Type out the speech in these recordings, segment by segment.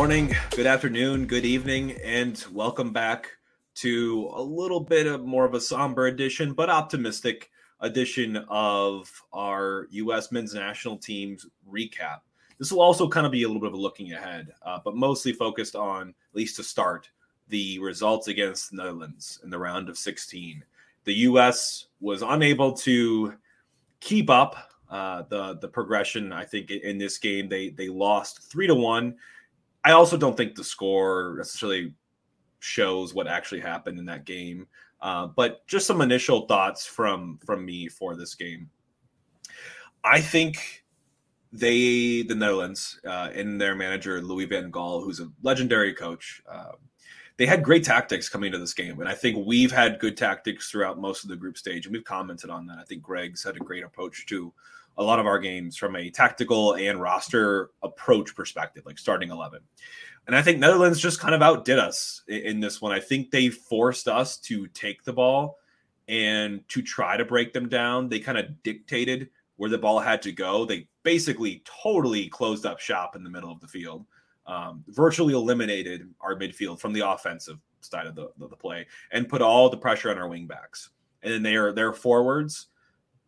Morning, good afternoon, good evening, and welcome back to a little bit of more of a somber edition, but optimistic edition of our U.S. men's national team's recap. This will also kind of be a little bit of a looking ahead, uh, but mostly focused on, at least to start, the results against the Netherlands in the round of 16. The U.S. was unable to keep up uh, the the progression. I think in this game they they lost three to one I also don't think the score necessarily shows what actually happened in that game. Uh, but just some initial thoughts from from me for this game. I think they, the Netherlands, uh, and their manager Louis Van Gaal, who's a legendary coach, uh, they had great tactics coming into this game, and I think we've had good tactics throughout most of the group stage, and we've commented on that. I think Greg's had a great approach too a lot of our games from a tactical and roster approach perspective, like starting 11. And I think Netherlands just kind of outdid us in this one. I think they forced us to take the ball and to try to break them down. They kind of dictated where the ball had to go. They basically totally closed up shop in the middle of the field, um, virtually eliminated our midfield from the offensive side of the, the, the play and put all the pressure on our wingbacks. And then their their forwards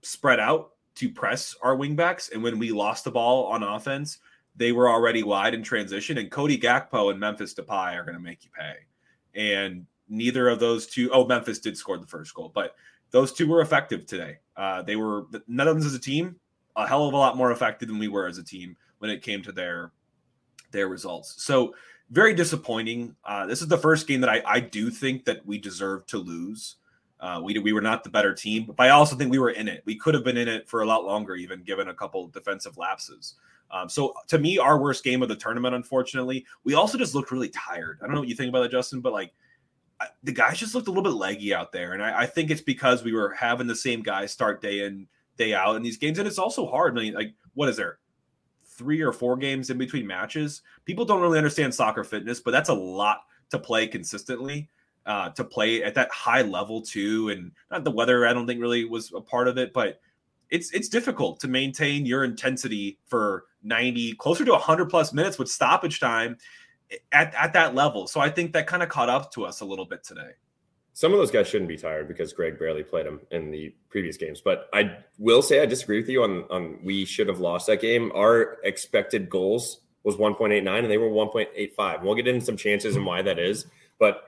spread out to press our wingbacks. And when we lost the ball on offense, they were already wide in transition. And Cody Gakpo and Memphis Depay are going to make you pay. And neither of those two, oh, Memphis did score the first goal, but those two were effective today. Uh, they were, none of them as a team, a hell of a lot more effective than we were as a team when it came to their their results. So very disappointing. Uh, this is the first game that I, I do think that we deserve to lose. Uh, we we were not the better team, but I also think we were in it. We could have been in it for a lot longer, even given a couple defensive lapses. Um, so to me, our worst game of the tournament, unfortunately, we also just looked really tired. I don't know what you think about that, Justin, but like I, the guys just looked a little bit leggy out there, and I, I, think it's because we were having the same guys start day in day out in these games, and it's also hard. I mean, like what is there? Three or four games in between matches. People don't really understand soccer fitness, but that's a lot to play consistently uh, to play at that high level too. And not the weather, I don't think really was a part of it, but it's it's difficult to maintain your intensity for 90, closer to 100 plus minutes with stoppage time at, at that level. So I think that kind of caught up to us a little bit today. Some of those guys shouldn't be tired because Greg barely played them in the previous games. But I will say I disagree with you on on we should have lost that game. Our expected goals was 1.89 and they were 1.85. We'll get into some chances and why that is. But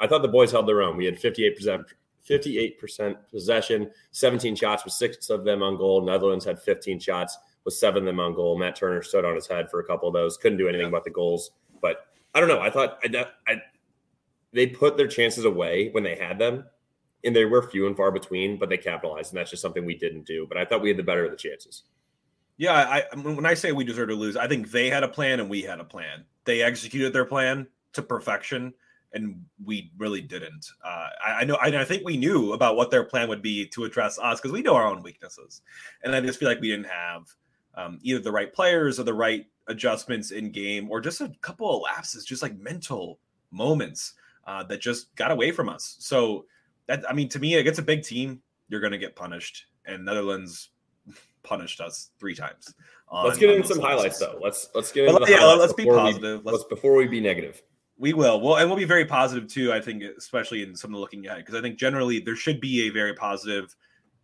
I thought the boys held their own. We had 58%, 58% possession, 17 shots with six of them on goal. Netherlands had 15 shots with seven of them on goal. Matt Turner stood on his head for a couple of those. Couldn't do anything yeah. about the goals. But I don't know. I thought I, I, they put their chances away when they had them, and they were few and far between, but they capitalized. And that's just something we didn't do. But I thought we had the better of the chances. Yeah, I when I say we deserve to lose, I think they had a plan and we had a plan. They executed their plan to perfection and we really didn't. Uh, I, I, know, I, I, think we knew about what their plan would be to address us because we know our own weaknesses, and I just feel like we didn't have um, either the right players or the right adjustments in game, or just a couple of lapses, just like mental moments uh, that just got away from us. So that, I mean, to me, against a big team, you're going to get punished, and Netherlands punished us three times. On, let's get into some highlights, though. Let's let's get into yeah, let's be positive. We, let's before we be negative. We will. Well, and we'll be very positive too. I think, especially in some of the looking ahead, because I think generally there should be a very positive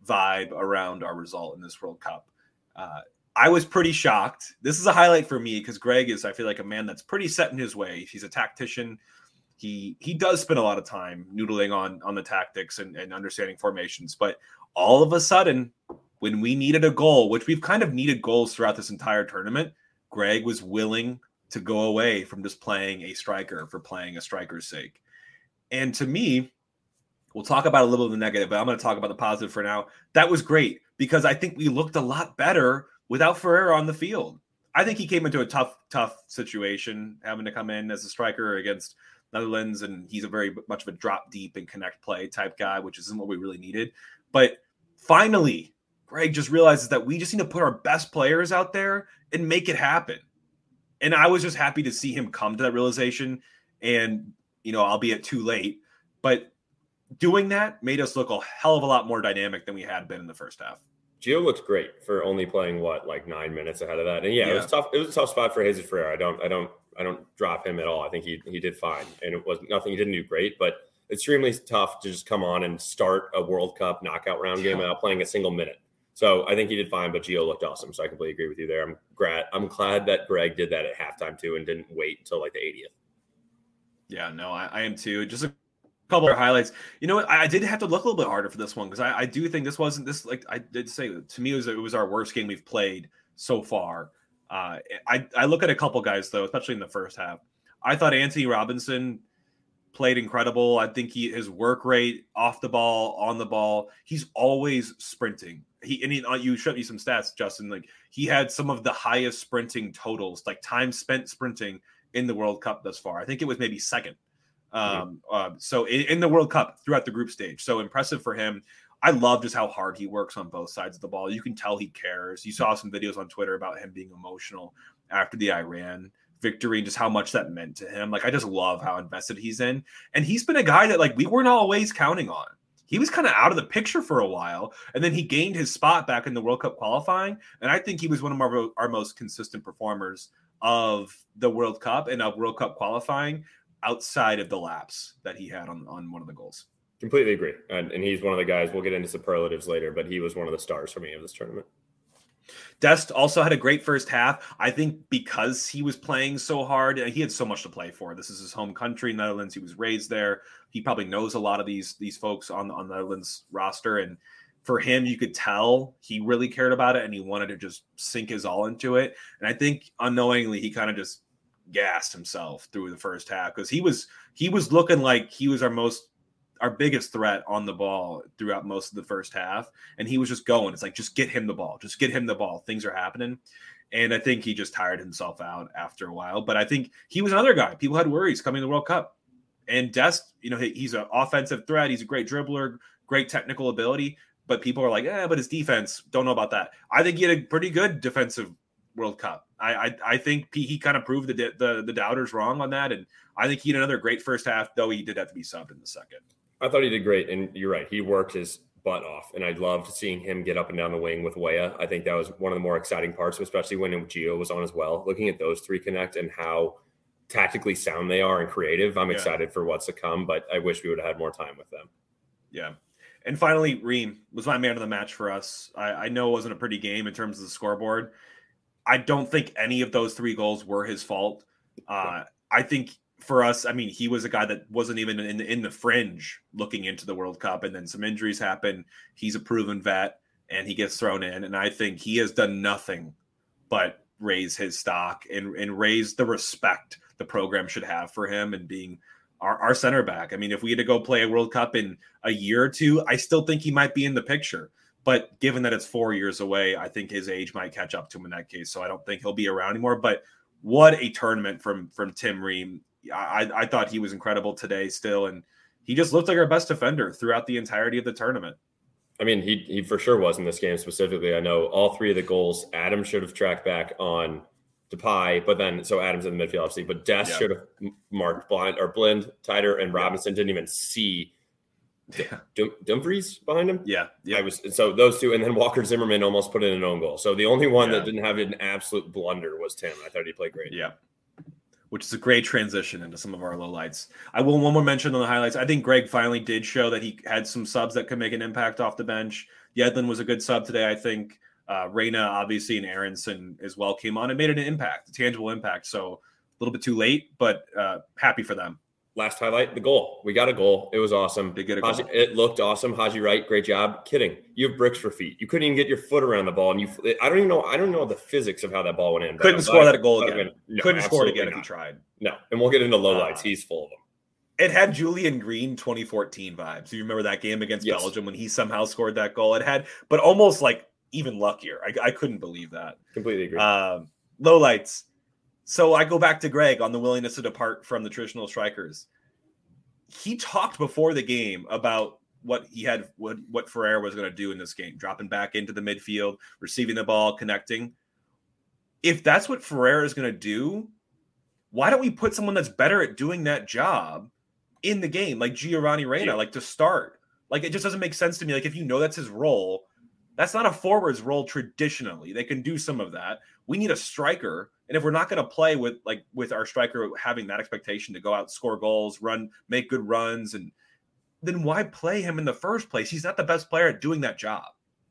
vibe around our result in this World Cup. Uh, I was pretty shocked. This is a highlight for me because Greg is, I feel like, a man that's pretty set in his way. He's a tactician. He he does spend a lot of time noodling on on the tactics and, and understanding formations. But all of a sudden, when we needed a goal, which we've kind of needed goals throughout this entire tournament, Greg was willing to go away from just playing a striker for playing a striker's sake. And to me, we'll talk about a little of the negative, but I'm going to talk about the positive for now. That was great because I think we looked a lot better without Ferreira on the field. I think he came into a tough, tough situation having to come in as a striker against Netherlands, and he's a very much of a drop deep and connect play type guy, which isn't what we really needed. But finally, Greg just realizes that we just need to put our best players out there and make it happen and I was just happy to see him come to that realization. And you know, albeit too late, but doing that made us look a hell of a lot more dynamic than we had been in the first half. Gio looked great for only playing what like nine minutes ahead of that, and yeah, yeah. it was tough. It was a tough spot for Jesus Ferreira. I don't, I don't I don't drop him at all. I think he he did fine, and it was nothing. He didn't do great, but extremely tough to just come on and start a World Cup knockout round game without playing a single minute. So I think he did fine, but Gio looked awesome. So I completely agree with you there. I'm glad. I'm glad that Greg did that at halftime too, and didn't wait until like the 80th. Yeah, no, I, I am too. Just a couple of highlights. You know what? I, I, did have to look a little bit harder for this one because I, I, do think this wasn't this like I did say to me it was it was our worst game we've played so far. Uh, I I look at a couple guys though, especially in the first half. I thought Antonee Robinson played incredible. I think he his work rate off the ball, on the ball, he's always sprinting. He and he, uh, you showed me some stats, Justin. Like he had some of the highest sprinting totals, like time spent sprinting in the World Cup thus far. I think it was maybe second um, uh, so in, in, the World Cup throughout the group stage, so impressive for him. I love just how hard he works on both sides of the ball. You can tell he cares. You saw some videos on Twitter about him being emotional after the Iran victory and just how much that meant to him. Like I just love how invested he's in, and he's been a guy that like we weren't always counting on. He was kind of out of the picture for a while, and then he gained his spot back in the World Cup qualifying. And I think he was one of our, our most consistent performers of the World Cup and of World Cup qualifying outside of the laps that he had on, on one of the goals. Completely agree. And, and he's one of the guys, we'll get into superlatives later, but he was one of the stars for me of this tournament. Dest also had a great first half. I think because he was playing so hard, uh, he had so much to play for. This is his home country, Netherlands. He was raised there. He probably knows a lot of these these folks on on the Netherlands roster, and for him, you could tell he really cared about it and he wanted to just sink his all into it. And I think unknowingly, he kind of just gassed himself through the first half because he was he was looking like he was our most our biggest threat on the ball throughout most of the first half. And he was just going. It's like just get him the ball. Just get him the ball. Things are happening. And i think he just tired himself out after a while. But i think he was another guy. People had worries coming to the world cup. And dest you know he's an offensive threat. He's a great dribbler great technical ability. But people are like yeah but his defense don't know about that. I think he had a pretty good defensive World Cup. I I, I think he, he kind of proved the, the the doubters wrong on that, and I think he had another great first half, though he did have to be subbed in the second. I thought he did great, and you're right. He worked his butt off, and I loved seeing him get up and down the wing with Weah. I think that was one of the more exciting parts, especially when Gio was on as well. Looking at those three connect and how tactically sound they are and creative, I'm yeah. excited for what's to come. But I wish we would have had more time with them. Yeah. And finally, Ream was my man of the match for us. I, I know it wasn't a pretty game in terms of the scoreboard. I don't think any of those three goals were his fault. Uh, I think for us, I mean, he was a guy that wasn't even in the, in the fringe looking into the World Cup, and then some injuries happen. He's a proven vet, and he gets thrown in, and I think he has done nothing but raise his stock and and raise the respect the program should have for him and being our, our center back. I mean, if we had to go play a World Cup in a year or two, I still think he might be in the picture. But given that it's four years away, I think his age might catch up to him in that case. So I don't think he'll be around anymore. But what a tournament from from Tim Ream. I, I thought he was incredible today still. And he just looked like our best defender throughout the entirety of the tournament. I mean, he he for sure was in this game specifically. I know all three of the goals, Adam should have tracked back on Depay, but then so Adams in the midfield, obviously, but Dest should have marked Blind or Blind tighter, and Robinson didn't even see yeah. Dum- Dumfries behind him. Yeah, yeah. I was so those two, and then Walker Zimmerman almost put in an own goal. So the only one yeah. that didn't have an absolute blunder was Tim. I thought he played great. Yeah, which is a great transition into some of our lowlights. I will one more mention on the highlights. I think Greg finally did show that he had some subs that could make an impact off the bench. Yedlin was a good sub today. I think uh, Reyna, obviously, and Aaronson as well came on and made an impact, a tangible impact. So a little bit too late, but uh, happy for them last highlight, the goal. We got a goal. It was awesome. They get a Haji, it looked awesome. Haji Wright, great job. Kidding. You have bricks for feet. You couldn't even get your foot around the ball, and you. I don't even know. I don't know the physics of how that ball went in. Couldn't score that goal again. No, couldn't score it again not. if he tried. No, and we'll get into lowlights. Uh, He's full of them. It had Julian Green 2014 vibes. You remember that game against yes. Belgium when he somehow scored that goal? It had, but almost like even luckier. I, I couldn't believe that. Completely agree. Um, lowlights. So I go back to Greg on the willingness to depart from the traditional strikers he talked before the game about what he had what what Ferrer was going to do in this game, dropping back into the midfield, receiving the ball, connecting. If that's what Ferrer is going to do, why don't we put someone that's better at doing that job in the game, like Giovanni Reyna, yeah. like to start? Like it just doesn't make sense to me. Like if you know that's his role, that's not a forward's role traditionally. They can do some of that. We need a striker And if we're not going to play with like with our striker having that expectation to go out, score goals, run, make good runs, and then why play him in the first place? He's not the best player at doing that job.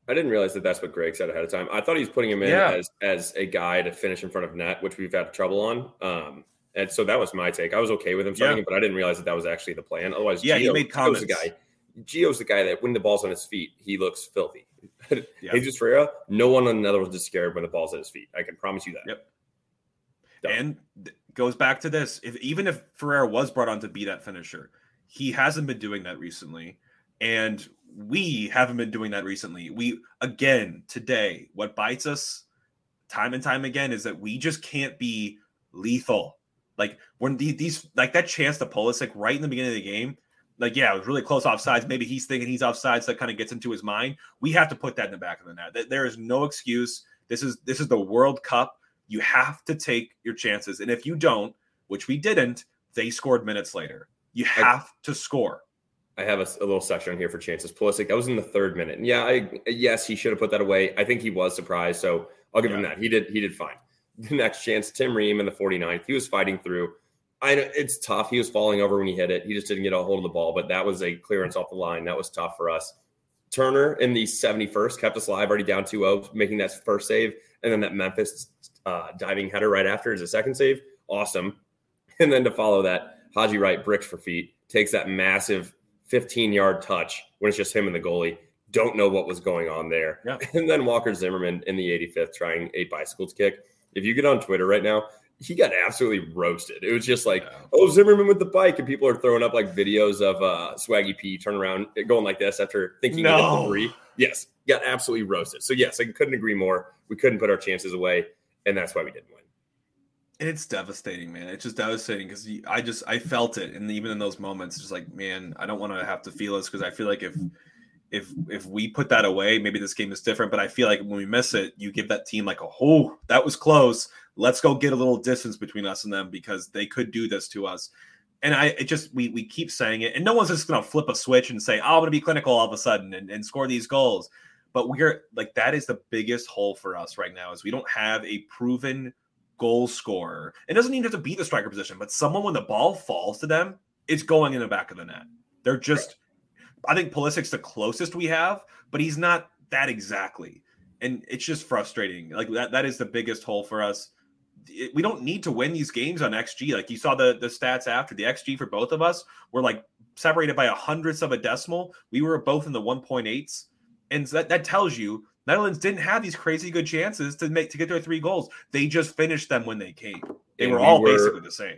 I didn't realize that that's what Greg said ahead of time. I thought he was putting him in yeah. as as a guy to finish in front of net, which we've had trouble on. Um, and so that was my take. I was okay with him starting, yeah. but I didn't realize that that was actually the plan. Otherwise, yeah, Gio, he made comments. Gio's the guy. Gio's the guy that when the ball's on his feet, he looks filthy. yeah. Jesus Ferreira, no one on the Netherlands is scared when the ball's at his feet. I can promise you that. Yep. Done. And goes back to this: if even if Ferreira was brought on to be that finisher, he hasn't been doing that recently, and we haven't been doing that recently. We again today, what bites us time and time again is that we just can't be lethal. Like when these like that chance to Pulisic right in the beginning of the game, like yeah, it was really close offsides. Maybe he's thinking he's offsides, so that kind of gets into his mind. We have to put that in the back of the net. There is no excuse. This is this is the World Cup. You have to take your chances, and if you don't, which we didn't, they scored minutes later. You have to score. I have a, a, little section here for chances. Pulisic, that was in the third minute. And yeah, I, yes, he should have put that away. I think he was surprised, so I'll give yeah. him that. He did he did fine. The next chance, Tim Ream in the 49th, he was fighting through. I know it's tough. He was falling over when he hit it. He just didn't get a hold of the ball, but that was a clearance off the line. That was tough for us. Turner in the 71st kept us live, already down 2 0, making that first save. And then that Memphis uh, diving header right after is a second save. Awesome. And then to follow that, Haji Wright bricks for feet, takes that massive 15 yard touch when it's just him and the goalie. Don't know what was going on there. Yeah. And then Walker Zimmerman in the 85th trying a bicycles kick. If you get on Twitter right now, he got absolutely roasted. It was just like, yeah. oh, Zimmerman with the bike, and people are throwing up like videos of uh, Swaggy P turn around going like this after thinking no. the three. Yes, got absolutely roasted. So yes, I couldn't agree more. We couldn't put our chances away, and that's why we didn't win. And it's devastating, man. It's just devastating because I just I felt it, and even in those moments, just like, man, I don't want to have to feel this because I feel like if if if we put that away, maybe this game is different. But I feel like when we miss it, you give that team like a oh, that was close. Let's go get a little distance between us and them because they could do this to us. And I it just we we keep saying it, and no one's just gonna flip a switch and say, oh, I'm gonna be clinical all of a sudden and, and score these goals. But we're like that is the biggest hole for us right now is we don't have a proven goal scorer. It doesn't even have to be the striker position, but someone when the ball falls to them, it's going in the back of the net. They're just, I think Pulisic's the closest we have, but he's not that exactly. And it's just frustrating. Like that, that is the biggest hole for us. It, we don't need to win these games on XG. Like you saw the the stats after the XG for both of us were like separated by a hundredths of a decimal. We were both in the 1.8s. And so that, that tells you Netherlands didn't have these crazy good chances to make to get their three goals. They just finished them when they came. They were we all were, basically the same.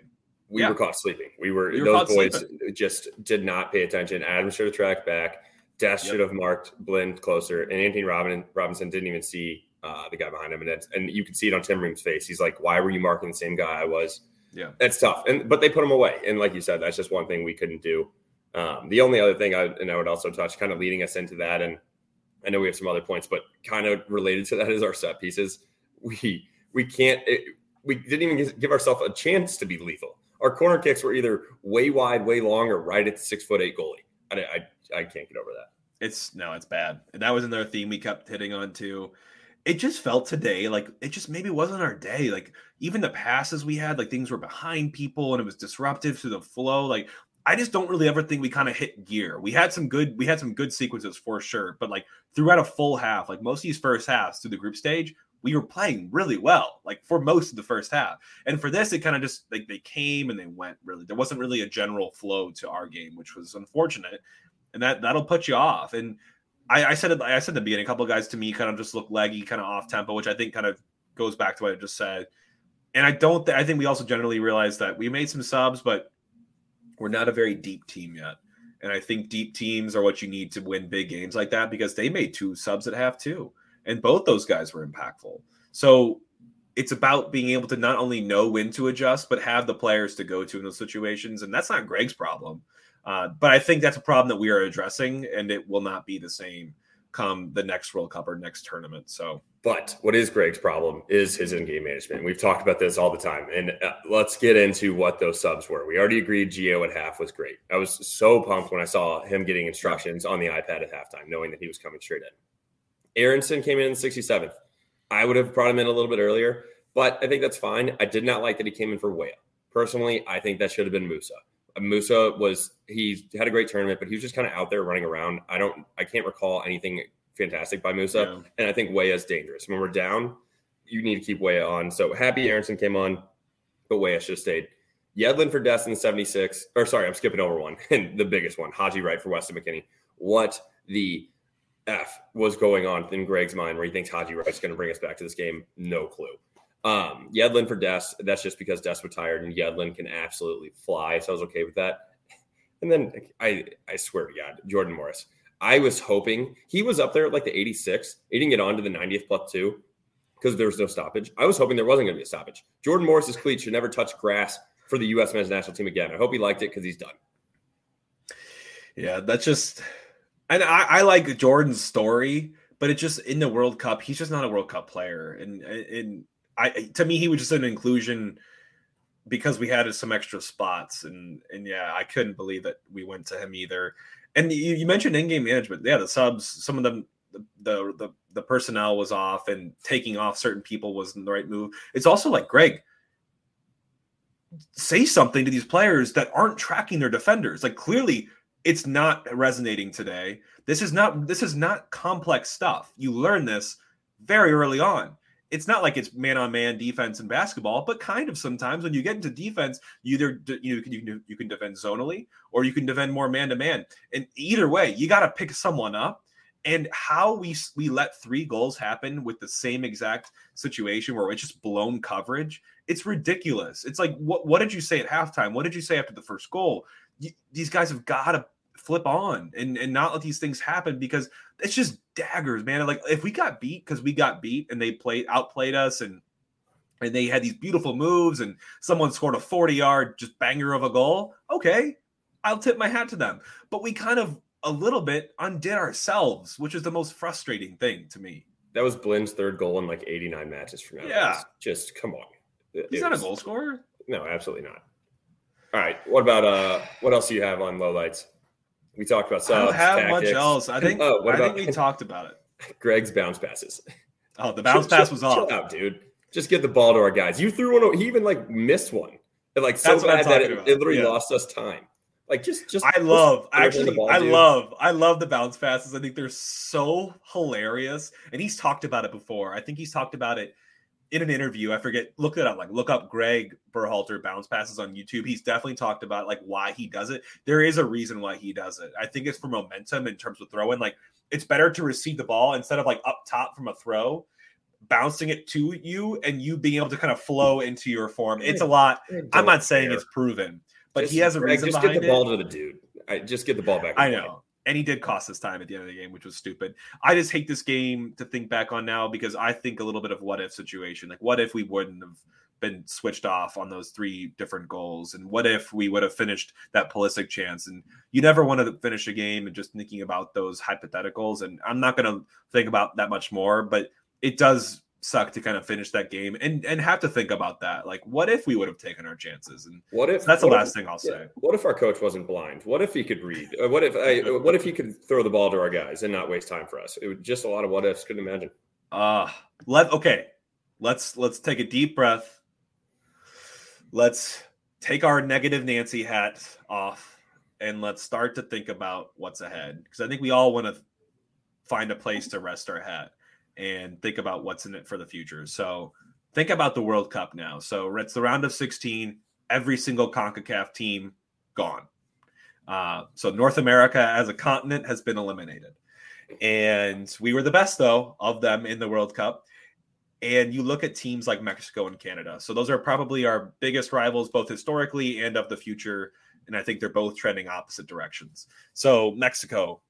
We yeah. were caught sleeping. We were, we were those boys sleeping. just did not pay attention. Adam should have tracked back. Des yep. should have marked Blind closer, and Antonee Robin, Robinson didn't even see uh, the guy behind him, and and you can see it on Tim Ream's face. He's like, "Why were you marking the same guy I was?" Yeah, that's tough. And but they put him away, and like you said, that's just one thing we couldn't do. Um, the only other thing I and I would also touch, kind of leading us into that, and I know we have some other points, but kind of related to that is our set pieces. We we can't. It, we didn't even give ourselves a chance to be lethal. Our corner kicks were either way wide, way long, or right at the six foot eight goalie. I, I, I can't get over that. It's no, it's bad. That was another theme we kept hitting on too. It just felt today like it just maybe wasn't our day. Like even the passes we had, like things were behind people and it was disruptive to the flow. Like I just don't really ever think we kind of hit gear. We had some good, we had some good sequences for sure, but like throughout a full half, like most of these first halves through the group stage, we were playing really well, like for most of the first half. And for this, it kind of just like they came and they went. Really, there wasn't really a general flow to our game, which was unfortunate, and that that'll put you off. And I, I said it, I said the beginning, a couple of guys to me kind of just look leggy, kind of off tempo, which I think kind of goes back to what I just said. And I don't, th- I think we also generally realized that we made some subs, but we're not a very deep team yet. And I think deep teams are what you need to win big games like that because they made two subs at half too. And both those guys were impactful. So it's about being able to not only know when to adjust, but have the players to go to in those situations. And that's not Greg's problem. Uh, but I think that's a problem that we are addressing, and it will not be the same come the next World Cup or next tournament. So, but what is Greg's problem is his in-game management. We've talked about this all the time, and uh, let's get into what those subs were. We already agreed Gio at half was great. I was so pumped when I saw him getting instructions on the iPad at halftime, knowing that he was coming straight in. Aaronson came in in the 67th. I would have brought him in a little bit earlier, but I think that's fine. I did not like that he came in for Weah. Personally, I think that should have been Musah. Musah was he had a great tournament, but he was just kind of out there running around. I don't, I can't recall anything fantastic by Musah, yeah. and I think Weah is dangerous. When we're down, you need to keep Weah on. So happy Aaronson came on, but Weah should have stayed. Yedlin for Destin 76, or sorry, I'm skipping over one, and the biggest one, Haji Wright for Weston McKennie. What the F was going on in Greg's mind where he thinks Haji Wright's going to bring us back to this game? No clue. Um, Yedlin for Des, that's just because Des was tired and Yedlin can absolutely fly. So I was okay with that. And then I I swear to God, Jordan Morris. I was hoping he was up there at like the 86. He didn't get on to the 90th plus two because there was no stoppage. I was hoping there wasn't going to be a stoppage. Jordan Morris's cleats should never touch grass for the U.S. men's national team again. I hope he liked it because he's done. Yeah, that's just, and I, I like Jordan's story, but it just in the World Cup, he's just not a World Cup player, and and I to me he was just an inclusion because we had some extra spots, and and yeah, I couldn't believe that we went to him either. And you, you mentioned in-game management, yeah, the subs, some of them the, the the the personnel was off and taking off certain people was the right move. It's also like Greg, say something to these players that aren't tracking their defenders. Like clearly it's not resonating today. This is not this is not complex stuff. You learn this very early on. It's not like it's man on man defense in basketball, but kind of sometimes when you get into defense, you either you can you can, you can defend zonally or you can defend more man to man. And either way, you got to pick someone up. And how we we let three goals happen with the same exact situation where it's just blown coverage it's ridiculous. It's like what what did you say at halftime? What did you say after the first goal? You, these guys have got to flip on and and not let these things happen because it's just daggers man like if we got beat because we got beat and they played outplayed us and and they had these beautiful moves and someone scored a 40 yard just banger of a goal okay i'll tip my hat to them but we kind of a little bit undid ourselves, which is the most frustrating thing to me. That was Blind's third goal in like 89 matches from now. Yeah. Just come on. He's it not was, a goal scorer? No, absolutely not. All right. What about uh what else do you have on low lights? We talked about subs, I don't have tactics. much else. I think oh, I about, think we talked about it. Greg's bounce passes. Oh, the bounce chill, pass was chill, off. Chill out, dude. Just get the ball to our guys. You threw one. He even like missed one. And like so That's bad that it, it, literally yeah. lost us time. Like just just I love actually I dude. love I love the bounce passes. I think they're so hilarious. And he's talked about it before. I think he's talked about it in an interview. I forget. Look it up. Like look up Greg Berhalter bounce passes on YouTube. He's definitely talked about like why he does it. There is a reason why he does it. I think it's for momentum in terms of throwing. Like it's better to receive the ball instead of like up top from a throw bouncing it to you and you being able to kind of flow into your form. It's a lot. I'm not saying it's proven, but just, he has a reason. Just get the ball to the dude. I, just get the ball back. I know. And he did cost us time at the end of the game, which was stupid. I just hate this game to think back on now because I think a little bit of what if situation. Like, what if we wouldn't have been switched off on those three different goals? And what if we would have finished that Pulisic chance? And you never want to finish a game and just thinking about those hypotheticals. And I'm not going to think about that much more, but it does suck to kind of finish that game and and have to think about that. Like, what if we would have taken our chances? And what if that's the last if, thing I'll say. Yeah. What if our coach wasn't blind? What if he could read? What if I, what if he could throw the ball to our guys and not waste time for us? It would just a lot of what ifs. Couldn't imagine. Uh let okay. Let's let's take a deep breath. Let's take our negative Nancy hat off and let's start to think about what's ahead because I think we all want to find a place to rest our hat and think about what's in it for the future. So think about the World Cup now. So it's the round of 16, every single CONCACAF team gone. Uh, so North America as a continent has been eliminated. And we were the best, though, of them in the World Cup. And you look at teams like Mexico and Canada. So those are probably our biggest rivals, both historically and of the future. And I think they're both trending opposite directions. So Mexico,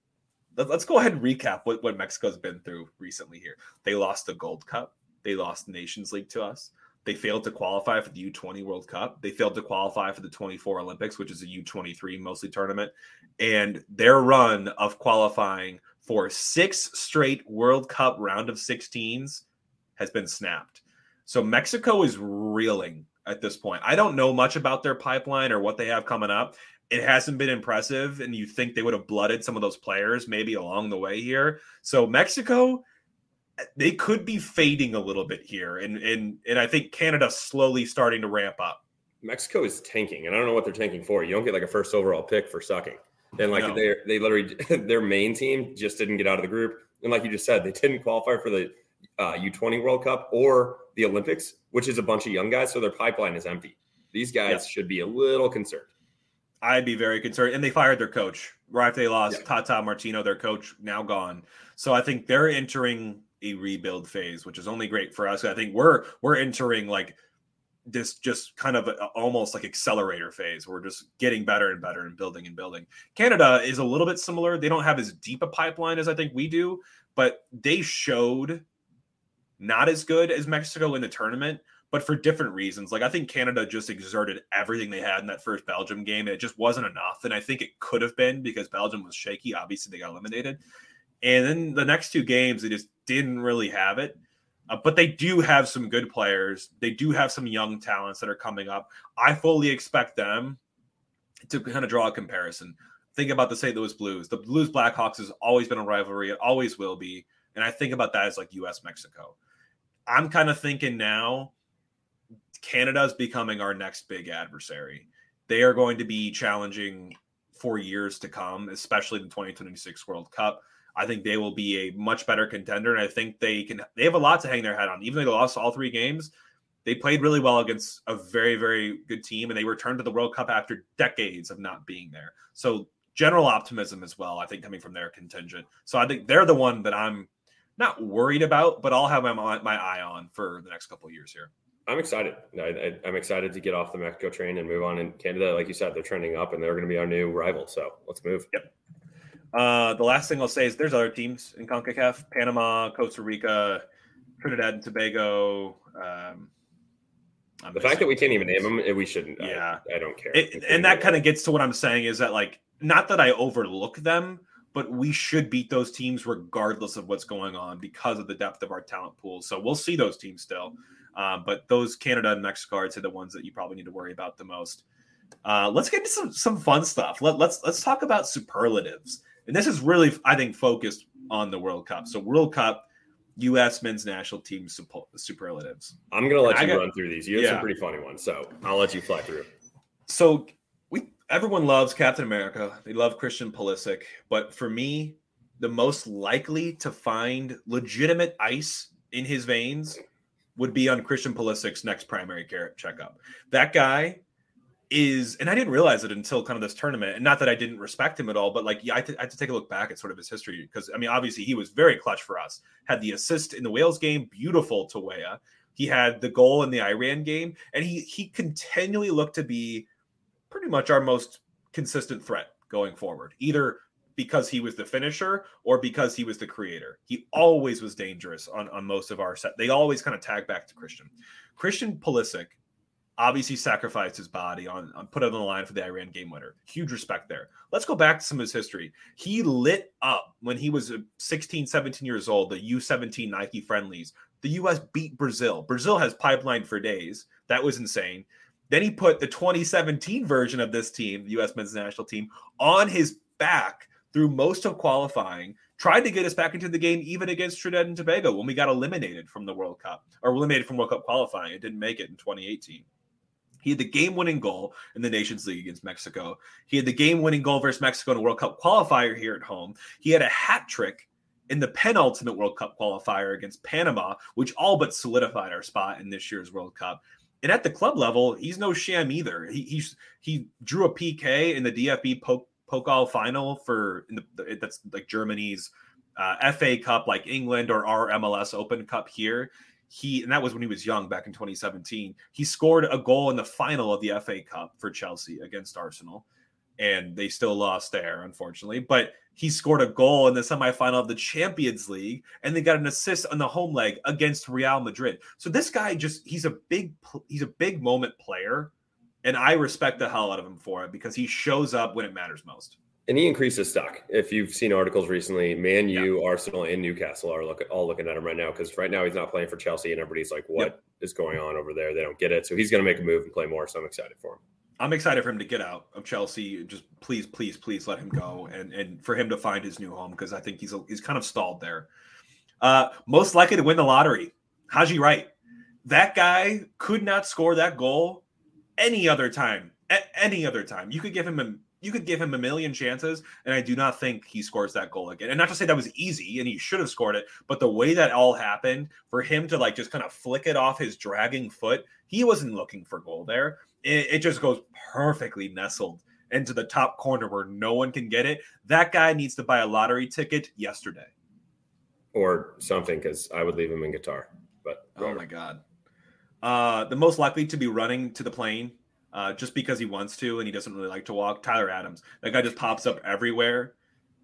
let's go ahead and recap what, what Mexico's been through recently here. They lost the Gold Cup. They lost Nations League to us. They failed to qualify for the U20 World Cup. They failed to qualify for the 24 Olympics, which is a U23 mostly tournament. And their run of qualifying for six straight World Cup round of 16s has been snapped. So Mexico is reeling at this point. I don't know much about their pipeline or what they have coming up it hasn't been impressive, and you think they would have blooded some of those players maybe along the way here. So Mexico, they could be fading a little bit here, and and and I think Canada slowly starting to ramp up. Mexico is tanking, and I don't know what they're tanking for. You don't get like a first overall pick for sucking. And like no. they they literally their main team just didn't get out of the group, and like you just said, they didn't qualify for the uh, U20 World Cup or the Olympics, which is a bunch of young guys, so their pipeline is empty. These guys yeah. should be a little concerned. I'd be very concerned. And they fired their coach right after they lost yeah. Tata Martino, their coach, now gone. So I think they're entering a rebuild phase, which is only great for us. I think we're we're entering like this just kind of a, almost like accelerator phase. We're just getting better and better and building and building. Canada is a little bit similar. They don't have as deep a pipeline as I think we do, but they showed not as good as Mexico in the tournament, but for different reasons. Like I think Canada just exerted everything they had in that first Belgium game. And it just wasn't enough. And I think it could have been because Belgium was shaky. Obviously, they got eliminated. And then the next two games, they just didn't really have it. Uh, but they do have some good players. They do have some young talents that are coming up. I fully expect them to kind of draw a comparison. Think about the St. Louis Blues. The Blues Blackhawks has always been a rivalry. It always will be. And I think about that as like US Mexico. I'm kind of thinking now Canada is becoming our next big adversary. They are going to be challenging for years to come, especially the 2026 World Cup. I think they will be a much better contender, and I think they can. They have a lot to hang their head on. Even though they lost all three games, they played really well against a very, very good team, and they returned to the World Cup after decades of not being there. So general optimism as well. I think coming from their contingent. So I think they're the one that I'm not worried about, but I'll have my my eye on for the next couple years here. I'm excited. I, am excited to get off the Mexico train and move on. In Canada, like you said, they're trending up, and they're going to be our new rival. So let's move. Yep. Uh, the last thing I'll say is there's other teams in CONCACAF: Panama, Costa Rica, Trinidad and Tobago. Um, the fact that we can't even name them, we shouldn't. Yeah, I, I don't care. It, and that kind of gets to what I'm saying is that like not that I overlook them, but we should beat those teams regardless of what's going on because of the depth of our talent pool. So we'll see those teams still. Um, but those Canada and Mexico are the ones that you probably need to worry about the most. Uh, let's get to some some fun stuff. Let, let's let's talk about superlatives, and this is really I think focused on the World Cup. So World Cup, U.S. men's national team superlatives. I'm gonna let and you got, run through these. You have yeah. some pretty funny ones, so I'll let you fly through. So we everyone loves Captain America. They love Christian Pulisic, but for me, the most likely to find legitimate ice in his veins would be on Christian Pulisic's next primary care checkup. That guy is, and I didn't realize it until kind of this tournament. And not that I didn't respect him at all, but like, yeah, I, had to take a look back at sort of his history because I mean, obviously he was very clutch for us. Had the assist in the Wales game, beautiful to Weah. He had the goal in the Iran game, and he he continually looked to be pretty much our most consistent threat going forward. Either because he was the finisher or because he was the creator. He always was dangerous on, on most of our set. They always kind of tag back to Christian. Christian Pulisic obviously sacrificed his body on, on put it on the line for the Iran game winner. Huge respect there. Let's go back to some of his history. He lit up when he was uh, 16, 17 years old, the U17 Nike friendlies. The US beat Brazil. Brazil has pipeline for days. That was insane. Then he put the 2017 version of this team, the US men's national team, on his back through most of qualifying, tried to get us back into the game even against Trinidad and Tobago when we got eliminated from the World Cup or eliminated from World Cup qualifying. It didn't make it in 2018. He had the game winning goal in the Nations League against Mexico. He had the game winning goal versus Mexico in a World Cup qualifier here at home. He had a hat trick in the penultimate World Cup qualifier against Panama, which all but solidified our spot in this year's World Cup. And at the club level, he's no sham either. He he's, he drew a PK in the DFB poke Pokal final for the, that's like Germany's uh, FA Cup, like England or our MLS Open Cup here. He and that was when he was young back in 2017. He scored a goal in the final of the FA Cup for Chelsea against Arsenal, and they still lost there, unfortunately. But he scored a goal in the semifinal of the Champions League, and they got an assist on the home leg against Real Madrid. So this guy just—he's a big, he's a big moment player and I respect the hell out of him for it because he shows up when it matters most. And he increases stock. If you've seen articles recently, Man U, yeah. Arsenal, and Newcastle are look, all looking at him right now because right now he's not playing for Chelsea, and everybody's like, "What yep. is going on over there?" They don't get it. So he's going to make a move and play more. So I'm excited for him. I'm excited for him to get out of Chelsea. Just please, please, please let him go, and and for him to find his new home because I think he's a, he's kind of stalled there. Uh, most likely to win the lottery, Haji Wright. That guy could not score that goal any other time. A- any other time, you could give him a you could give him a million chances, and I do not think he scores that goal again. And not to say that was easy and he should have scored it, but the way that all happened for him to like just kind of flick it off his dragging foot, he wasn't looking for goal there. It, it just goes perfectly nestled into the top corner where no one can get it. That guy needs to buy a lottery ticket yesterday or something because I would leave him in Qatar. But oh my god, uh, the most likely to be running to the plane uh, just because he wants to and he doesn't really like to walk. Tyler Adams, that guy just pops up everywhere.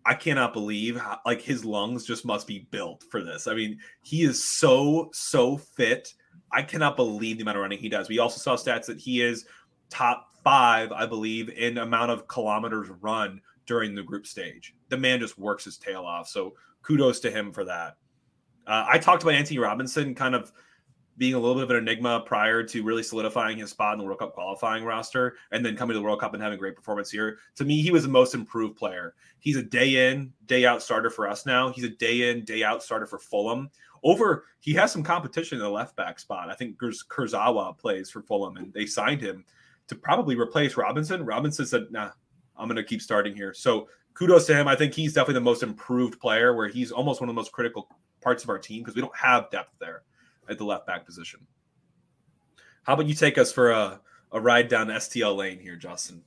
I cannot believe how, like his lungs just must be built for this. I mean, he is so so fit. I cannot believe the amount of running he does. We also saw stats that he is top five, I believe, in amount of kilometers run during the group stage. The man just works his tail off. So kudos to him for that. Uh, I talked about Antonee Robinson kind of being a little bit of an enigma prior to really solidifying his spot in the World Cup qualifying roster and then coming to the World Cup and having a great performance here. To me, he was the most improved player. He's a day in, day out starter for us now. He's a day in, day out starter for Fulham. Over, he has some competition in the left back spot. I think Kurzawa plays for Fulham and they signed him to probably replace Robinson. Robinson said, nah, I'm going to keep starting here. So kudos to him. I think he's definitely the most improved player where he's almost one of the most critical parts of our team because we don't have depth there at the left back position. How about you take us for a, a ride down STL lane here, Justin?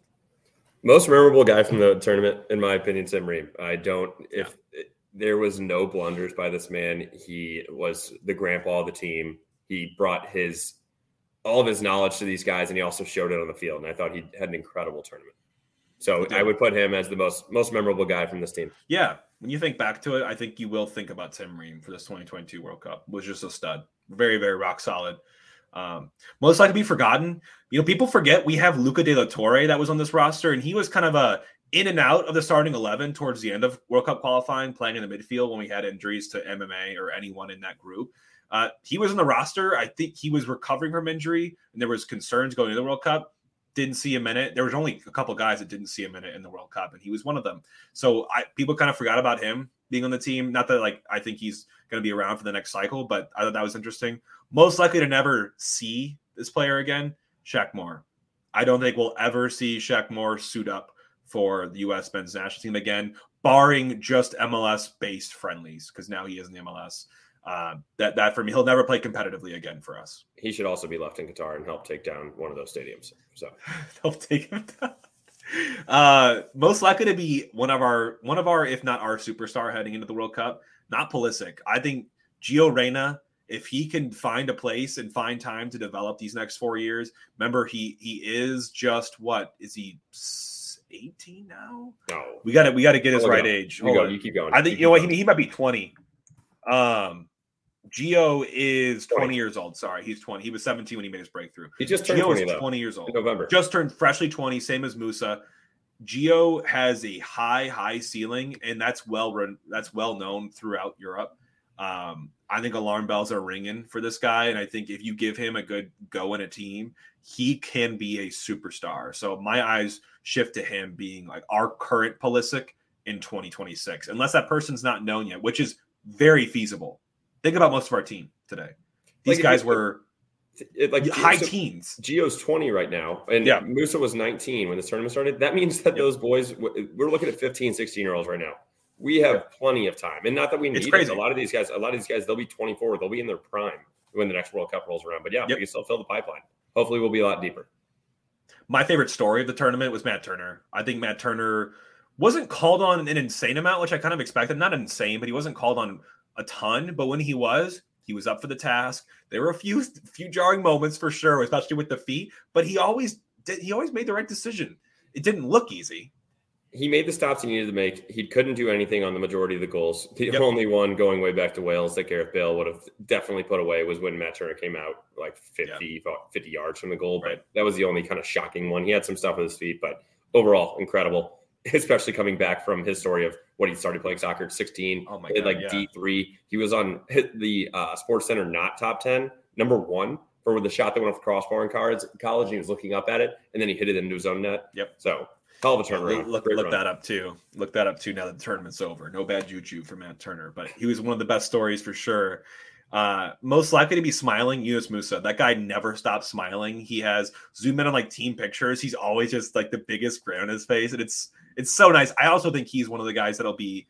Most memorable guy from the tournament, in my opinion, Tim Ream. I don't, if yeah. there was no blunders by this man, he was the grandpa of the team. He brought his, all of his knowledge to these guys, and he also showed it on the field. And I thought he had an incredible tournament. So I would put him as the most most memorable guy from this team. Yeah, when you think back to it, I think you will think about Tim Ream for this 2022 World Cup. Was just a stud, very very rock solid. Um, most likely be forgotten. You know, people forget we have Luca De La Torre that was on this roster, and he was kind of a in and out of the starting 11 towards the end of World Cup qualifying, playing in the midfield when we had injuries to MMA or anyone in that group. Uh, he was in the roster. I think he was recovering from injury, and there was concerns going into the World Cup didn't see a minute. There was only a couple guys that didn't see a minute in the World Cup, and he was one of them. So I, people kind of forgot about him being on the team. Not that like I think he's going to be around for the next cycle, but I thought that was interesting. Most likely to never see this player again, Shaq Moore. I don't think we'll ever see Shaq Moore suit up for the U.S. men's national team again, barring just MLS based friendlies, because now he is in the MLS uh, that that for me, he'll never play competitively again for us. He should also be left in Qatar and help take down one of those stadiums. So help take him down. Uh, most likely to be one of our one of our, if not our superstar heading into the World Cup. Not Pulisic. I think Gio Reyna, if he can find a place and find time to develop these next four years. Remember, he he is just what is he? 18 now? No. We got to we got to get his right age. You go. You keep going. I think you, you know what he, he might be 20. Um Gio is 20 years old. Sorry, he's 20. He was 17 when he made his breakthrough. He just turned Gio 20, is 20 years old. In November. Just turned freshly 20, same as Musah. Gio has a high, high ceiling, and that's well run. That's well known throughout Europe. Um, I think alarm bells are ringing for this guy, and I think if you give him a good go in a team, he can be a superstar. So my eyes shift to him being like our current Pulisic in 2026, unless that person's not known yet, which is very feasible. Think about most of our team today. These like guys were it, like high teens. Gio's 20 right now, and yeah. Musah was 19 when this tournament started. That means that those boys, we're looking at 15, 16 year olds right now. We have plenty of time, and not that we need it's crazy. It. A lot of these guys, a lot of these guys, they'll be 24. They'll be in their prime when the next World Cup rolls around. But yeah, yep. we can still fill the pipeline. Hopefully, we'll be a lot deeper. My favorite story of the tournament was Matt Turner. I think Matt Turner wasn't called on an insane amount, which I kind of expected. Not insane, but he wasn't called on a ton, but when he was, he was up for the task. There were a few few jarring moments for sure, especially with the feet, but he always did he always made the right decision. It didn't look easy. He made the stops he needed to make. He couldn't do anything on the majority of the goals. The yep. only one going way back to Wales that Gareth Bale would have definitely put away was when Matt Turner came out like 50, yep. 50 yards from the goal. Right. But that was the only kind of shocking one. He had some stuff with his feet, but overall, incredible. Especially coming back from his story of what he started playing soccer at 16. Oh my God, like yeah. D3. He was on the uh, Sports Center not top 10, number one for the shot that went off the crossbar in college, college. And he was looking up at it, and then he hit it into his own net. Yep. So Hell of a turnaround. Look, look, look that up too. Look that up too. Now that the tournament's over, no bad juju for Matt Turner, but he was one of the best stories for sure. Uh, most likely to be smiling, Yunus Musah. That guy never stops smiling. He has zoom in on like team pictures. He's always just like the biggest grin on his face, and it's it's so nice. I also think he's one of the guys that'll be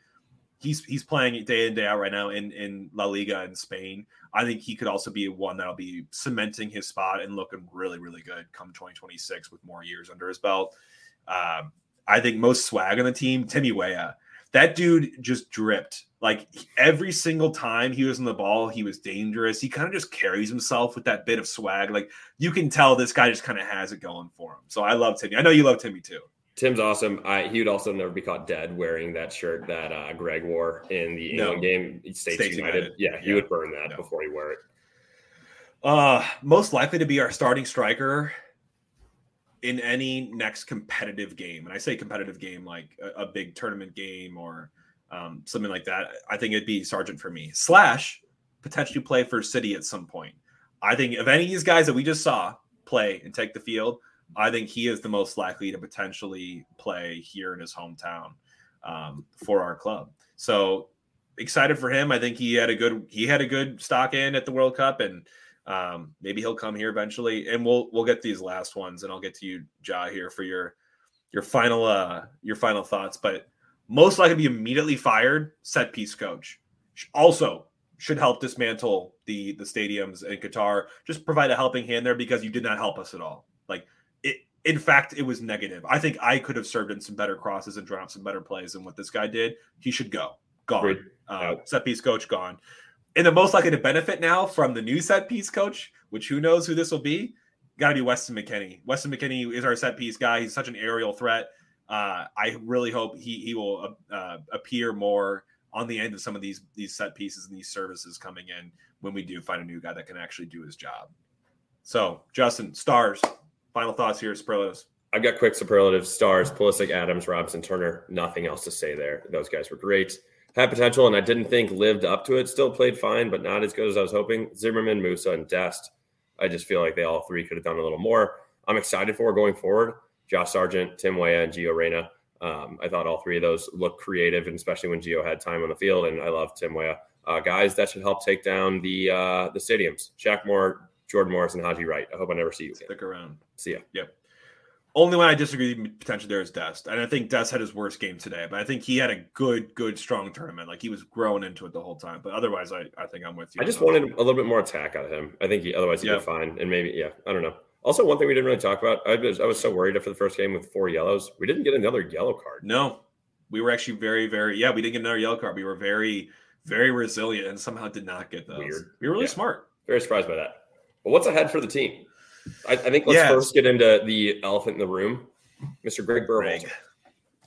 he's he's playing day in day out right now in in La Liga in Spain. I think he could also be one that'll be cementing his spot and looking really really good come 2026 with more years under his belt. Um, I think most swag on the team, Timmy Weah. That dude just dripped. Like every single time he was in the ball, he was dangerous. He kind of just carries himself with that bit of swag. Like you can tell this guy just kind of has it going for him. So I love Timmy. I know you love Timmy too. Tim's awesome. I, he would also never be caught dead wearing that shirt that uh, Greg wore in the England no. game. States, States United. United. Yeah, he yeah. would burn that no. before he wear it. Uh, most likely to be our starting striker in any next competitive game, and I say competitive game like a, a big tournament game or um, something like that, I think it'd be Sargent for me. Slash potentially play for City at some point. I think of any of these guys that we just saw play and take the field, I think he is the most likely to potentially play here in his hometown um, for our club. So excited for him. I think he had a good he had a good stock in at the World Cup and um, maybe he'll come here eventually, and we'll we'll get these last ones, and I'll get to you, Ja, here for your your final uh your final thoughts. But most likely to be immediately fired, set piece coach. Also should help dismantle the the stadiums in Qatar. Just provide a helping hand there because you did not help us at all. Like in fact, it was negative. I think I could have served in some better crosses and dropped some better plays than what this guy did. He should go. Gone. Uh, set piece coach gone and the most likely to benefit now from the new set piece coach, which who knows who this will be, got to be Weston McKennie. Weston McKennie is our set piece guy. He's such an aerial threat. Uh, I really hope he he will uh, appear more on the end of some of these these set pieces and these services coming in when we do find a new guy that can actually do his job. So, Justin, stars. Final thoughts here, superlatives. I've got quick superlatives: stars, Pulisic, Adams, Robinson, Turner. Nothing else to say there. Those guys were great had potential and I didn't think lived up to it. Still played fine, but not as good as I was hoping. Zimmerman, Musah, and Dest. I just feel like they all three could have done a little more. I'm excited for going forward. Josh Sargent, Tim Weah, and Gio Reyna. Um, I thought all three of those looked creative, and especially when Gio had time on the field. And I love Tim Weah. Uh, guys, that should help take down the uh, the stadiums. Shaq Moore, Jordan Morris, and Haji Wright. I hope I never see you again. Stick around. See ya. Yep. Only one I disagree potentially there is Dest, and I think Dest had his worst game today, but I think he had a good, good, strong tournament. Like he was growing into it the whole time. But otherwise, I, I think I'm with you. I just wanted a little bit more attack out of him. I think he otherwise he'd yeah. be fine, and maybe yeah, I don't know. Also, one thing we didn't really talk about, I was I was so worried after the first game with four yellows. We didn't get another yellow card. No, we were actually very, very yeah, we didn't get another yellow card. We were very, very resilient, and somehow did not get those. Weird. We were really yeah. smart. Very surprised by that. But what's ahead for the team? I, I think let's yes. first get into the elephant in the room. Mr. Greg Berhalter.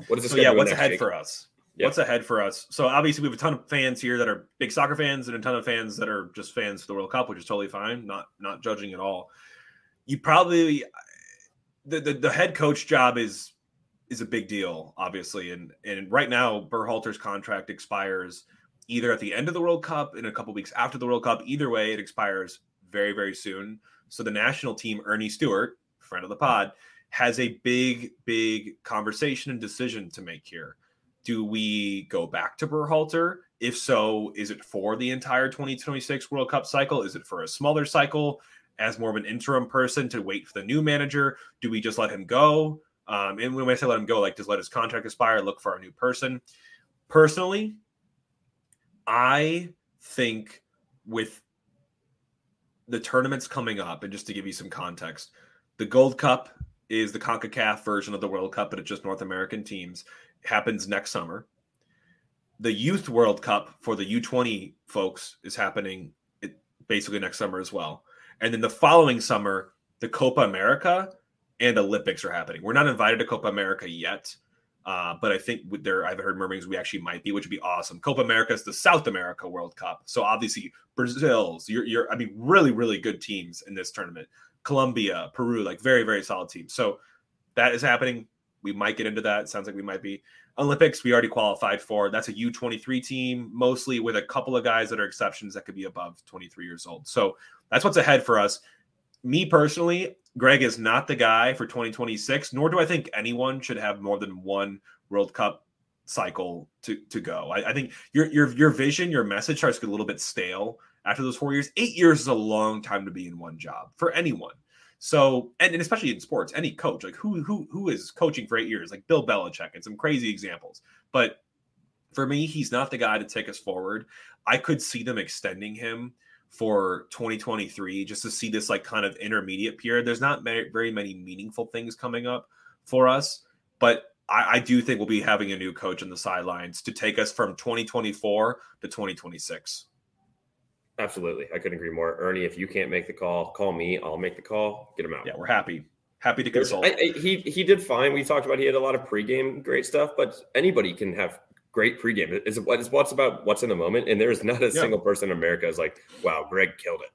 What is this? So yeah, what's ahead Jake? for us? Yep. What's ahead for us? So obviously we have a ton of fans here that are big soccer fans and a ton of fans that are just fans of the World Cup, which is totally fine. Not not judging at all. You probably the, the, the head coach job is is a big deal, obviously, and and right now Berhalter's contract expires either at the end of the World Cup in a couple weeks after the World Cup. Either way, it expires very very soon. So the national team, Earnie Stewart, friend of the pod, has a big, big conversation and decision to make here. Do we go back to Berhalter? If so, is it for the entire 2026 World Cup cycle? Is it for a smaller cycle as more of an interim person to wait for the new manager? Do we just let him go? Um, and when I say let him go, like just let his contract expire, look for a new person. Personally, I think with the tournaments coming up, and just to give you some context, the Gold Cup is the CONCACAF version of the World Cup, but it's just North American teams. It happens next summer. The Youth World Cup for the U20 folks is happening basically next summer as well. And then the following summer, the Copa America and Olympics are happening. We're not invited to Copa America yet, uh, but I think there I've heard murmurings we actually might be, which would be awesome. Copa America is the South America World Cup, so obviously Brazil's you're, you're I mean really really good teams in this tournament. Colombia, Peru, like very, very solid teams. So that is happening. We might get into that. Sounds like we might be. Olympics, we already qualified for. That's a U23 team, mostly with a couple of guys that are exceptions that could be above 23 years old. So that's what's ahead for us. Me personally, Greg is not the guy for 2026, nor do I think anyone should have more than one World Cup cycle to to go. I, I, think your your your vision, your message starts to get a little bit stale after those four years. Eight years is a long time to be in one job for anyone. So and, and especially in sports, any coach like who who who is coaching for eight years, like Bill Belichick, and some crazy examples. But for me, he's not the guy to take us forward. I could see them extending him for 2023 just to see this like kind of intermediate period. There's not very many meaningful things coming up for us, but I, I, do think we'll be having a new coach on the sidelines to take us from 2024 to 2026. Absolutely. I couldn't agree more. Earnie, if you can't make the call, call me. I'll make the call. Get him out. Yeah, we're happy. Happy to consult. I, I, he he did fine. We talked about he had a lot of pregame great stuff, but anybody can have great pregame. It's, it's what's about what's in the moment, and there's not a yeah. single person in America is like, wow, Greg killed it.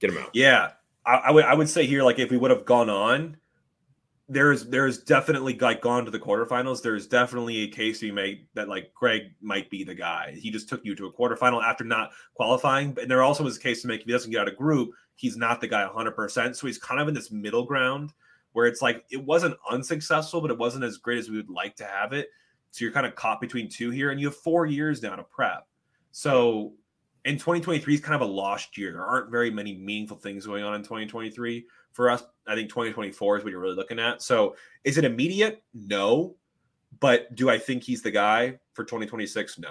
Get him out. Yeah, I, I would I would say here like if we would have gone on, there's there's definitely like gone to the quarterfinals. There's definitely a case to be made that like Greg might be the guy. He just took you to a quarterfinal after not qualifying. But there also is a case to make if he doesn't get out of group, he's not the guy 100%. So he's kind of in this middle ground where it's like it wasn't unsuccessful, but it wasn't as great as we would like to have it. So you're kind of caught between two here, and you have four years now to prep. So in 2023 is kind of a lost year. There aren't very many meaningful things going on in 2023 for us. I think 2024 is what you're really looking at. So is it immediate? No. But do I think he's the guy for 2026? No.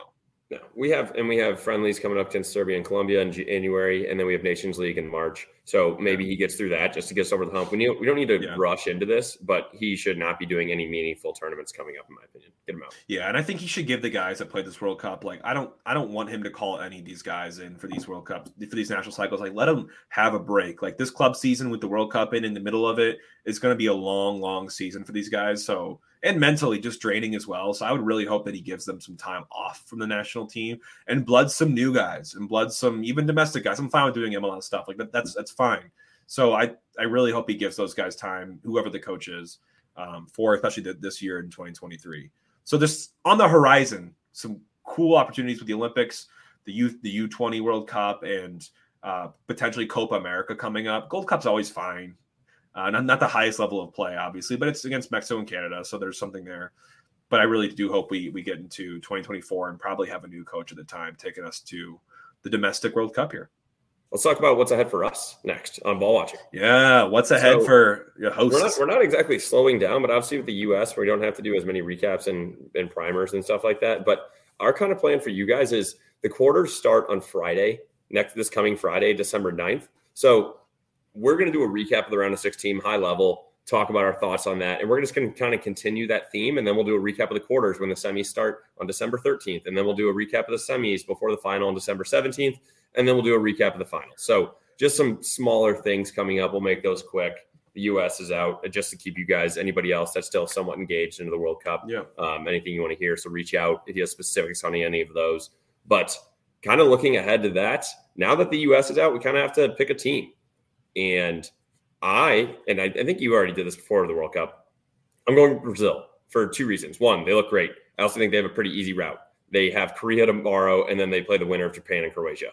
No, we have, and we have friendlies coming up against Serbia and Colombia in January, and then we have Nations League in March. So maybe he gets through that just to get us over the hump. We need, we don't need to yeah. rush into this, but he should not be doing any meaningful tournaments coming up, in my opinion. Get him out. Yeah, and I think he should give the guys that played this World Cup like I don't, I don't want him to call any of these guys in for these World Cups for these national cycles. Like let them have a break. Like this club season with the World Cup in in the middle of it is going to be a long, long season for these guys. So and mentally just draining as well. So I would really hope that he gives them some time off from the national team and blood some new guys and blood some even domestic guys. I'm fine with doing MLS stuff like that. That's that's fine. So I I really hope he gives those guys time, whoever the coach is, um, for especially the, this year in 2023. So this on the horizon, some cool opportunities with the Olympics, the youth, the U20 World Cup, and uh, potentially Copa America coming up. Gold Cup's always fine. Uh, not, not the highest level of play, obviously, but it's against Mexico and Canada, so there's something there. But I really do hope we we get into 2024 and probably have a new coach at the time taking us to the domestic World Cup here. Let's talk about what's ahead for us next on ball watching. Yeah, what's ahead so for your hosts? We're not, we're not exactly slowing down, but obviously with the U.S., we don't have to do as many recaps and, and primers and stuff like that. But our kind of plan for you guys is the quarters start on Friday, next this coming Friday, December 9th. So we're going to do a recap of the round of 16 high level, talk about our thoughts on that. And we're just going to kind of continue that theme. And then we'll do a recap of the quarters when the semis start on December 13th. And then we'll do a recap of the semis before the final on December 17th. And then we'll do a recap of the final. So just some smaller things coming up. We'll make those quick. The U.S. is out just to keep you guys, anybody else that's still somewhat engaged into the World Cup. Yeah. Um, anything you want to hear. So reach out if you have specifics on any of those. But kind of looking ahead to that, now that the U.S. is out, we kind of have to pick a team. And I, and I, I think you already did this before the World Cup, I'm going Brazil for two reasons. One, they look great. I also think they have a pretty easy route. They have Korea tomorrow, and then they play the winner of Japan and Croatia.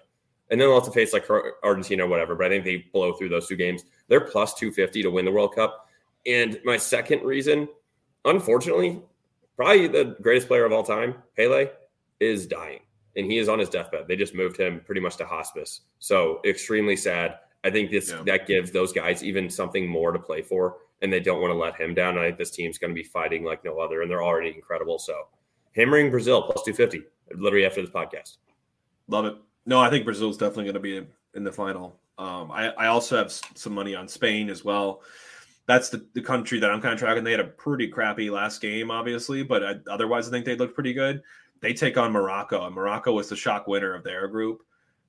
And then they'll have to face like Argentina or whatever. But I think they blow through those two games. They're plus 250 to win the World Cup. And my second reason, unfortunately, probably the greatest player of all time, Pele, is dying. And he is on his deathbed. They just moved him pretty much to hospice. So extremely sad. I think this yeah. that gives those guys even something more to play for, and they don't want to let him down. I think this team's going to be fighting like no other, and they're already incredible. So, hammering Brazil plus two fifty, literally after this podcast. Love it. No, I think Brazil's definitely going to be in the final. Um, I, I also have some money on Spain as well. That's the, the country that I'm kind of tracking. They had a pretty crappy last game, obviously, but I, otherwise, I think they looked pretty good. They take on Morocco, and Morocco was the shock winner of their group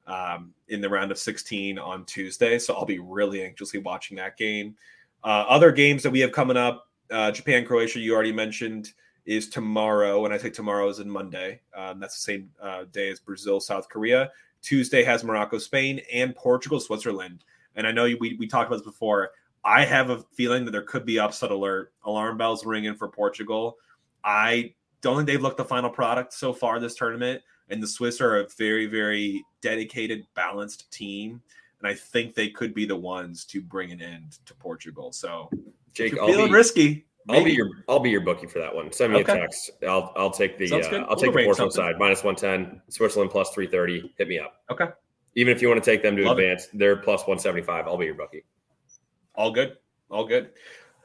um, in the round of 16 on Tuesday. So I'll be really anxiously watching that game. Uh, other games that we have coming up uh, Japan, Croatia, you already mentioned, is tomorrow. And I say tomorrow, is in Monday. Um, that's the same uh, day as Brazil, South Korea. Tuesday has Morocco, Spain, and Portugal, Switzerland. And I know we, we talked about this before. I have a feeling that there could be upset alert, alarm bells ringing for Portugal. I don't think they've looked the final product so far this tournament and the Swiss are a very, very dedicated, balanced team and I think they could be the ones to bring an end to Portugal. So, Jake, feeling be, risky. Maybe. I'll be your I'll be your bookie for that one. Send me okay. a text. I'll I'll take the uh, I'll take the Portugal side minus one ten. Switzerland plus three thirty. Hit me up. Okay. Even if you want to take them to Love advance, it. they're plus one seventy five. I'll be your bookie. All good. All good.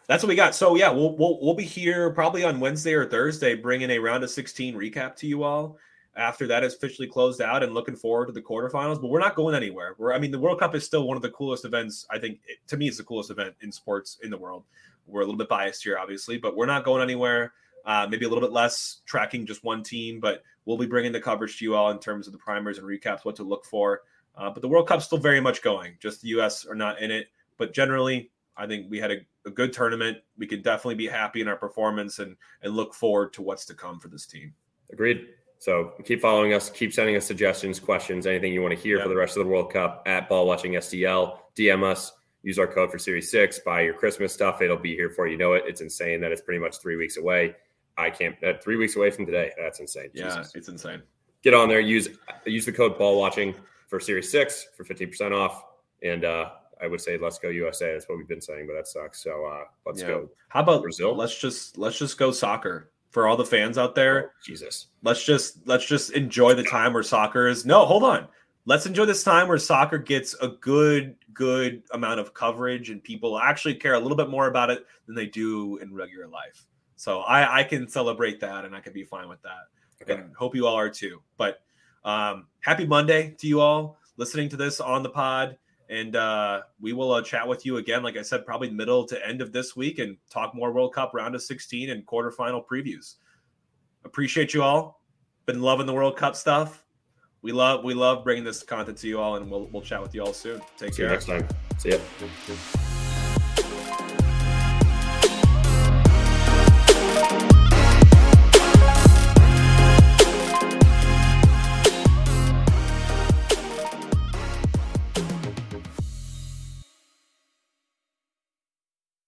That's what we got. So yeah, we'll we'll we'll be here probably on Wednesday or Thursday, bringing a round of sixteen recap to you all after that is officially closed out and looking forward to the quarterfinals. But we're not going anywhere. We're, I mean, the World Cup is still one of the coolest events. I think it, to me, it's the coolest event in sports in the world. We're a little bit biased here, obviously, but we're not going anywhere. Uh, maybe a little bit less tracking just one team, but we'll be bringing the coverage to you all in terms of the primers and recaps, what to look for. Uh, but the World Cup's still very much going. Just the U.S. are not in it, but generally, I think we had a, a good tournament. We can definitely be happy in our performance and and look forward to what's to come for this team. Agreed. So keep following us, keep sending us suggestions, questions, anything you want to hear yep. for the rest of the World Cup at Ball Watching STL. DM us, use our code for Series Six, buy your Christmas stuff. It'll be here for you know it. It's insane that it's pretty much three weeks away. I can't uh, three weeks away from today. That's insane. Yeah, Jesus. it's insane. Get on there. Use use the code Ball Watching for Series Six for fifteen percent off. And uh, I would say let's go USA. That's what we've been saying, but that sucks. So uh, let's yeah. go. How about Brazil? Let's just let's just go soccer for all the fans out there. Oh, Jesus. Let's just let's just enjoy the time where soccer is. No, hold on. Let's enjoy this time where soccer gets a good good amount of coverage and people actually care a little bit more about it than they do in regular life. So I I can celebrate that and I can be fine with that. Okay. And hope you all are too. But um happy Monday to you all listening to this on the pod and uh, we will uh, chat with you again. Like I said, probably middle to end of this week, and talk more World Cup round of 16 and quarterfinal previews. Appreciate you all. Been loving the World Cup stuff. We love we love bringing this content to you all, and we'll we'll chat with you all soon. Take See care. next time. See ya.